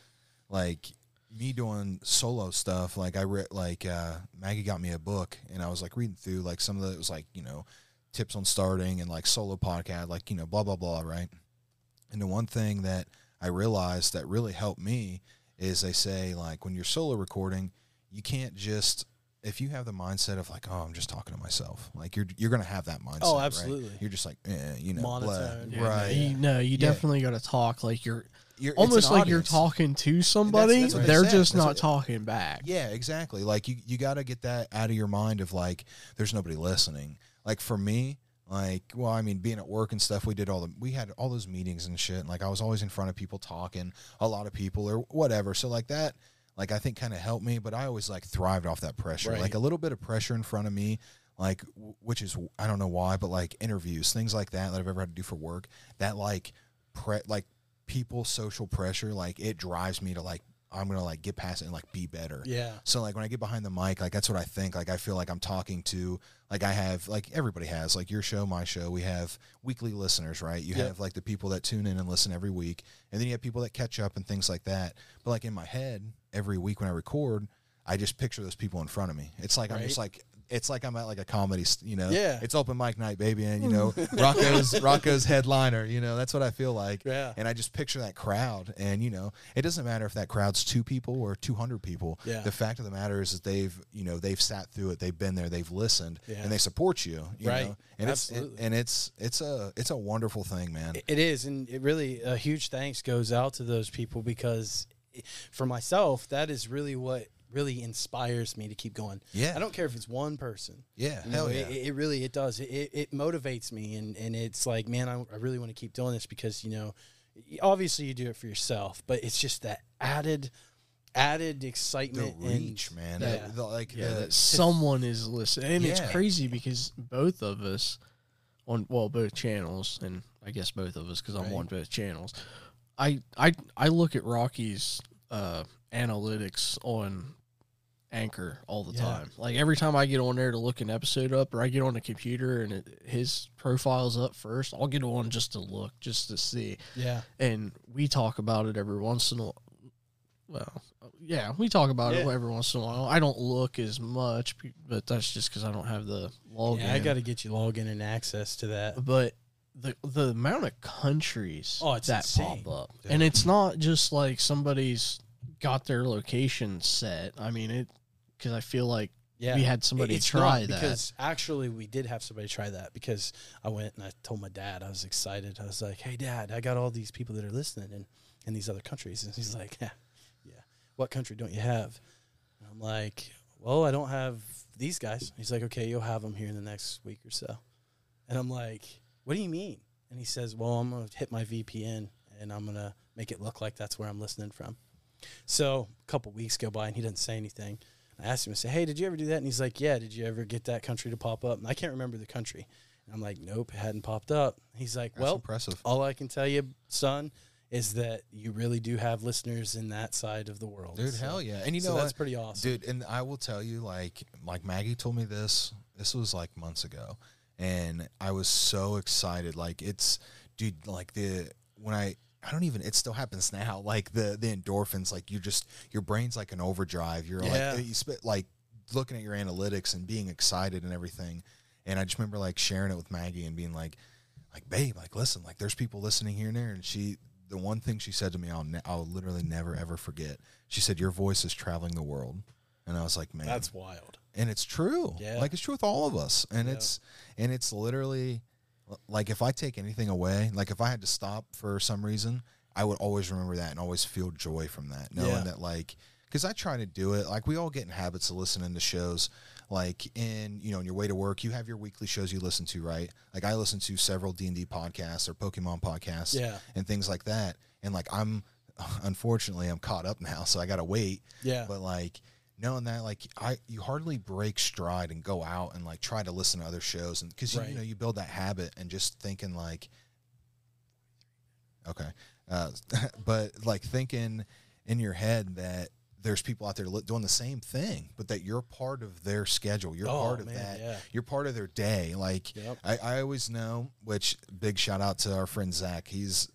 like me doing solo stuff. Like I read, like uh, Maggie got me a book, and I was like reading through like some of the it was like you know tips on starting and like solo podcast, like you know blah blah blah, right? And the one thing that I realized that really helped me is they say like when you're solo recording, you can't just if you have the mindset of like oh I'm just talking to myself, like you're you're gonna have that mindset. Oh, right? absolutely. You're just like eh, you know blah. Yeah, right? No, you, no, you Yeah. definitely got to talk like you're You're, almost an like you're talking to somebody. that's what they They're said. just That's not what- talking back. Yeah, exactly. Like you, you got to get that out of your mind of like, there's nobody listening. Like for me, like, well, I mean, being at work and stuff, we did all the, we had all those meetings and shit. And like, I was always in front of people talking, a lot of people or whatever. So like that, like I think kind of helped me. But I always like thrived off that pressure. Right. Like a little bit of pressure in front of me, like w- which is I don't know why, but like interviews, things like that that I've ever had to do for work. That like pre like people social pressure, like it drives me to like I'm gonna like get past it and like be better. Yeah. So like when I get behind the mic, like that's what I think. Like I feel like I'm talking to like I have like everybody has like your show, my show. We have weekly listeners, right? You Yep. have like the people that tune in and listen every week, and then you have people that catch up and things like that. But like in my head, every week when I record, I just picture those people in front of me. It's like I'm just like it's like I'm at like a comedy, you know. Yeah. It's open mic night, baby, and you know, Rocco's Rocco's headliner. You know, that's what I feel like. Yeah. And I just picture that crowd, and you know, it doesn't matter if that crowd's two people or two hundred people. Yeah. The fact of the matter is that they've, you know, they've sat through it, they've been there, they've listened, Yeah. and they support you. you Right. know? And it's Absolutely. and it's it's a it's a wonderful thing, man. It is, and it really a huge thanks goes out to those people because, for myself, that is really what really inspires me to keep going. Yeah. I don't care if it's one person. Yeah. You Hell know, yeah. it, it really it does. It, it, it motivates me, and and it's like, man, I, I really want to keep doing this because you know, obviously you do it for yourself, but it's just that added, added the excitement reach, and man. Yeah. The- the- like Yeah, the- that someone is listening, and it's crazy because both of us on well both channels, and I guess both of us because I'm on both channels. I I I look at Rocky's uh, analytics on Anchor all the Yeah. time. Like every time I get on there to look an episode up, or I get on the computer and it, his profile's up first, I'll get on just to look, just to see. yeah, And we talk about it every once in a while. well, yeah, we talk about it every once in a while. I don't look as much, but that's just because I don't have the login. yeah. I got to get you login and access to that. But the the amount of countries Oh, it's that insane. pop up, and it's not just like somebody's got their location set. I mean it because I feel like Yeah, we had somebody It's try not, that. because actually we did have somebody try that because I went and I told my dad I was excited. I was like, "Hey, Dad, I got all these people that are listening in in these other countries," and he's like, "Yeah, yeah. What country don't you have?" And I'm like, "Well, I don't have these guys." He's like, "Okay, you'll have them here in the next week or so," and I'm like, "What do you mean?" And he says, "Well, I'm gonna hit my VPN and I'm gonna make it look like that's where I'm listening from." So a couple weeks go by and he doesn't say anything. I asked him, I said, Hey, did you ever do that? And he's like, Yeah, did you ever get that country to pop up? And I can't remember the country. And I'm like, Nope, it hadn't popped up. He's like, That's Well, impressive. all I can tell you, son, is that you really do have listeners in that side of the world. Dude, So- hell yeah. And you so know that's pretty awesome. Dude, and I will tell you, like, like Maggie told me this. This was like months ago, and I was so excited. Like, it's, dude, like the when I, I don't even. It still happens now. Like the the endorphins, like you just your brain's like an overdrive. You're Yeah. like you spit like looking at your analytics and being excited and everything. And I just remember like sharing it with Maggie and being like, like babe, like listen, like there's people listening here and there. And she, the one thing she said to me, I'll ne- I'll literally never ever forget. She said, "Your voice is traveling the world," and I was like, "Man, That's wild. and it's true. Yeah. Like it's true with all of us. And Yeah. it's and it's literally like if I take anything away, like if I had to stop for some reason, I would always remember that and always feel joy from that, knowing Yeah. that like because I try to do it. Like we all get in habits of listening to shows. Like in you know, on your way to work, you have your weekly shows you listen to, right? Like I listen to several D and D podcasts or Pokemon podcasts, Yeah. and things like that. And like I'm, unfortunately, I'm caught up now, so I got to wait Yeah. but like knowing that like i you hardly break stride and go out and like try to listen to other shows and because Right. you know you build that habit and just thinking like okay uh, but like thinking in your head that there's people out there doing the same thing but that you're part of their schedule you're Oh, part of man, that yeah. you're part of their day like Yep. I, I always know which big shout out to our friend zach he's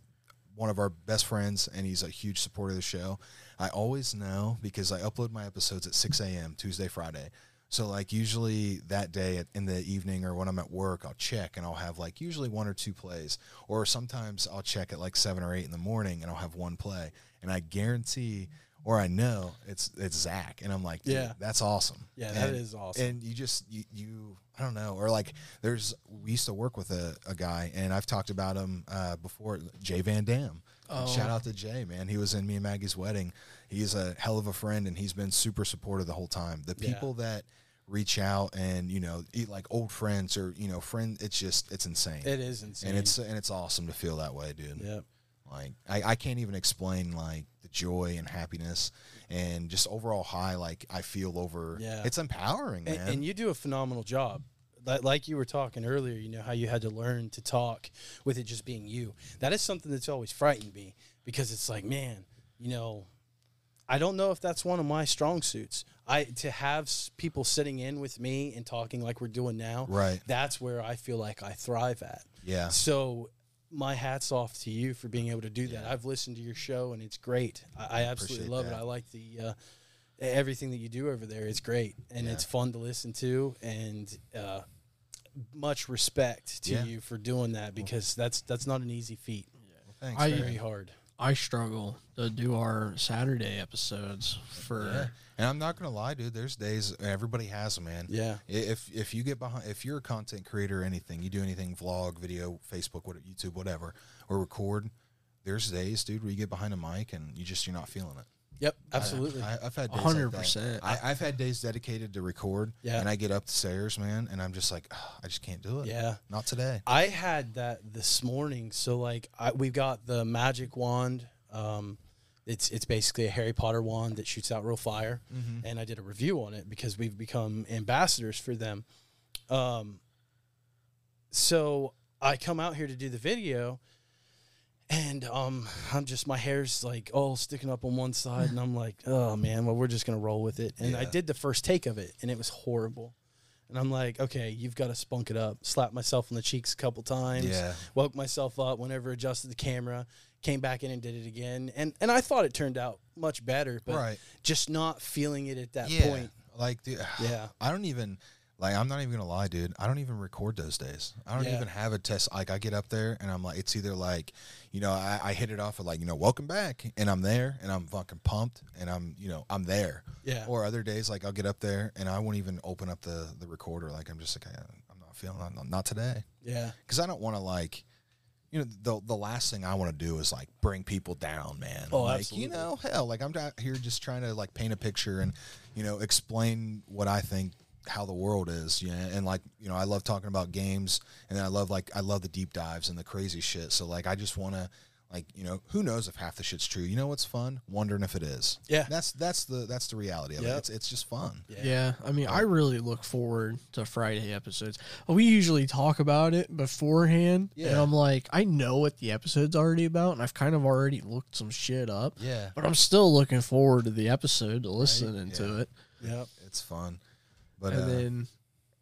one of our best friends and he's a huge supporter of the show. I always know because I upload my episodes at 6 a.m. Tuesday, Friday. So like usually that day at, in the evening or when I'm at work, I'll check and I'll have like usually one or two plays. Or sometimes I'll check at like seven or eight in the morning and I'll have one play. And I guarantee or I know it's it's Zach. And I'm like, Yeah. that's awesome. Yeah, that And- is awesome. And you just you, you I don't know, or like there's we used to work with a, a guy and I've talked about him uh, before, Jay Van Dam. Oh. Shout out to Jay, man. He was in me and Maggie's wedding. He's a hell of a friend and he's been super supportive the whole time. The Yeah. people that reach out and, you know, eat like old friends or, you know, friend it's just it's insane. It is insane. and it's and it's awesome to feel that way, dude. Yep. Like I, I can't even explain like the joy and happiness and just overall high like I feel over Yeah. it's empowering, And, man. and you do a phenomenal job. Like, you were talking earlier, you know how you had to learn to talk with it just being you. That is something that's always frightened me because it's like, man, you know, I don't know if that's one of my strong suits. I to have people sitting in with me and talking like we're doing now. Right. That's where I feel like I thrive at. Yeah. So my hats off to you for being able to do that. I've listened to your show and it's great. I, I absolutely love it. I like the uh, everything that you do over there. It's great and Yeah. it's fun to listen to and uh, much respect to Yeah. you for doing that because that's that's not an easy feat. Well, thanks. I- Very hard. I struggle to do our Saturday episodes for. Yeah. And I'm not gonna lie, dude. There's days everybody has them, man. Yeah. If if you get behind, if you're a content creator or anything, you do anything, vlog, video, Facebook, what, YouTube, whatever, or record. There's days, dude, where you get behind a mic and you just you're not feeling it. Yep. Absolutely. I, I've had days hundred like percent. I, I've had days dedicated to record, Yeah. and I get up the stairs, man, and I'm just like, "Ugh, I just can't do it. yeah. not today. I had that this morning. So like I, we've got the magic wand. Um, it's it's basically a Harry Potter wand that shoots out real fire, and I did a review on it because we've become ambassadors for them. Um, so I come out here to do the video, and um, I'm just my hair's like all sticking up on one side, and I'm like, oh man, well we're just gonna roll with it. And I did the first take of it, and it was horrible. And I'm like, okay, you've got to spunk it up. Slap myself on the cheeks a couple times. Yeah. Woke myself up whenever adjusted the camera. Came back in and did it again. And and I thought it turned out much better, but Right. just not feeling it at that yeah, point. like, dude, Yeah. I don't even like. I'm not even gonna lie, dude. I don't even record those days. I don't Yeah. even have a test. Like, I get up there and I'm like, it's either like, you know, I, I hit it off with like, you know, welcome back, and I'm there and I'm fucking pumped and I'm, you know, I'm there. Yeah. Or other days, like I'll get up there and I won't even open up the the recorder. Like I'm just like, I, I'm not feeling, I'm not today, Yeah. because I don't want to like. You know the the last thing I want to do is like bring people down, man. Oh, like absolutely. you know, hell, like I'm out here just trying to like paint a picture and you know explain what I think how the world is. Yeah, and like you know, I love talking about games, and I love like I love the deep dives and the crazy shit. So like I just want to like you know who knows if half the shit's true. You know what's fun? Wondering if it is. Yeah. that's that's the that's the reality of Yep. it. It's it's just fun. Yeah, I mean, I really look forward to Friday episodes. We usually talk about it beforehand, and I'm like, I know what the episode's already about, and I've kind of already looked some shit up. Yeah, But I'm still looking forward to the episode, to listening to Yeah. it, Yep. it's fun. But and uh, then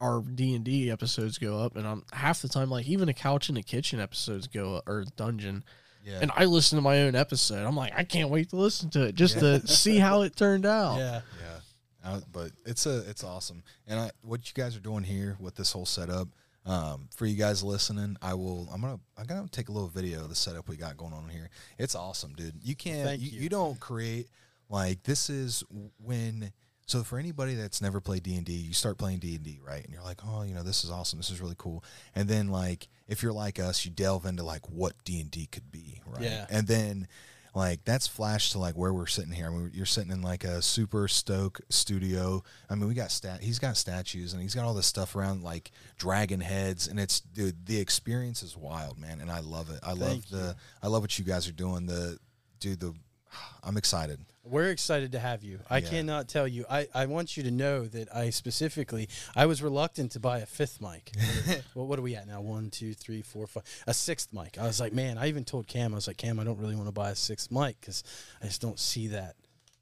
our D and D episodes go up, and I'm half the time like even a couch in the kitchen episodes go up, or dungeon, yeah, and I listen to my own episode. I'm like, I can't wait to listen to it just to see how it turned out. Yeah. Yeah, uh, but it's a it's awesome, and I what you guys are doing here with this whole setup. Um, for you guys listening, I will. I'm gonna. I'm gonna take a little video of the setup we got going on here. It's awesome, dude. You can't. You, you. you don't create like this is when. So for anybody that's never played D and D, you start playing D and D, right? And you're like, oh, you know, this is awesome. This is really cool. And then like, if you're like us, you delve into like what D and D could be, right? Yeah. And then like that's flash to like where we're sitting here. I mean, you're sitting in like a super stoke studio. I mean, we got stat. He's got statues and he's got all this stuff around like dragon heads, and it's dude. The experience is wild, man, and I love it. I love Thank the. I love what you guys are doing. The dude. The I'm excited. We're excited to have you. I Yeah. cannot tell you. I, I want you to know that I specifically I was reluctant to buy a fifth mic. well, what are we at now? One, two, three, four, five. A sixth mic. I was like, man. I even told Cam. I was like, Cam, I don't really want to buy a sixth mic because I just don't see that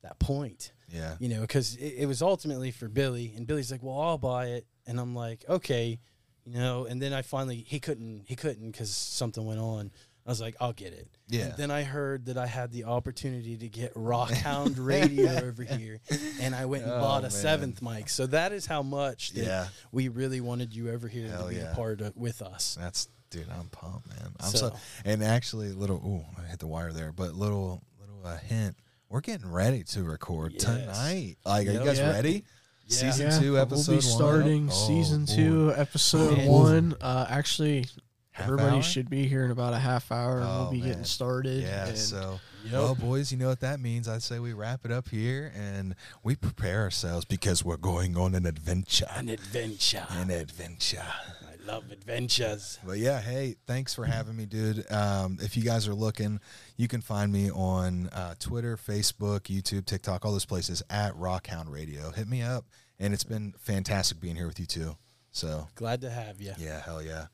that point. Yeah. You know, because it, it was ultimately for Billy, and Billy's like, well, I'll buy it, and I'm like, okay, you know. And then I finally he couldn't he couldn't because something went on. I was like, I'll get it. Yeah. And then I heard that I had the opportunity to get Rockhound Radio over here, and I went and Oh, bought a man. seventh mic. So that is how much that Yeah. we really wanted you over here Hell to be yeah. a part of with us. That's dude. I'm pumped, man. I'm so, So- and actually, little. Ooh, I hit the wire there. But little little uh, hint. We're getting ready to record Yes. tonight. Like, are you guys Yeah. ready? Yeah. Season Yeah, two, episode We'll be one. starting Oh, season boy. two, episode Man. one. Uh, actually, Half everybody hour? should be here in about a half hour, and Oh, we'll be man. getting started. Yeah, and so Yep. well, boys, you know what that means. I'd say we wrap it up here and we prepare ourselves because we're going on an adventure. An adventure. An adventure. I love adventures. But yeah, hey, thanks for having me, dude. Um, if you guys are looking, you can find me on uh, Twitter, Facebook, YouTube, TikTok, all those places at Rockhound Radio. Hit me up, and it's been fantastic being here with you too. So Glad to have you. yeah, hell yeah.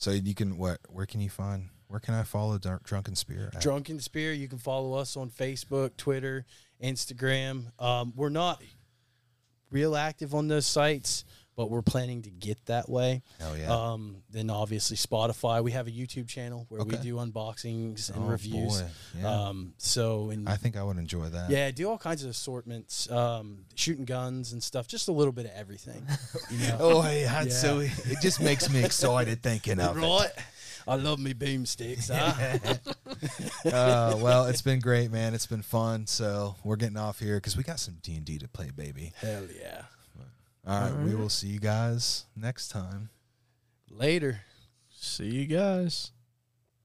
So you can what? Where can you find? Where can I follow Drunken Spear? at? Drunken Spear. You can follow us on Facebook, Twitter, Instagram. Um, we're not real active on those sites, but we're planning to get that way. Hell yeah. Um, then obviously Spotify. We have a YouTube channel where we do unboxings and Oh, reviews. boy. Yeah. Um, so and I think I would enjoy that. yeah, do all kinds of assortments, um, shooting guns and stuff. Just a little bit of everything. You know? Oh, hey, Yeah. so it just makes me excited thinking of it. right. I love me boomsticks. Huh? Uh, well, it's been great, man. It's been fun. So we're getting off here because we got some D and D to play, baby. Hell yeah. All right, we will see you guys next time. Later. See you guys.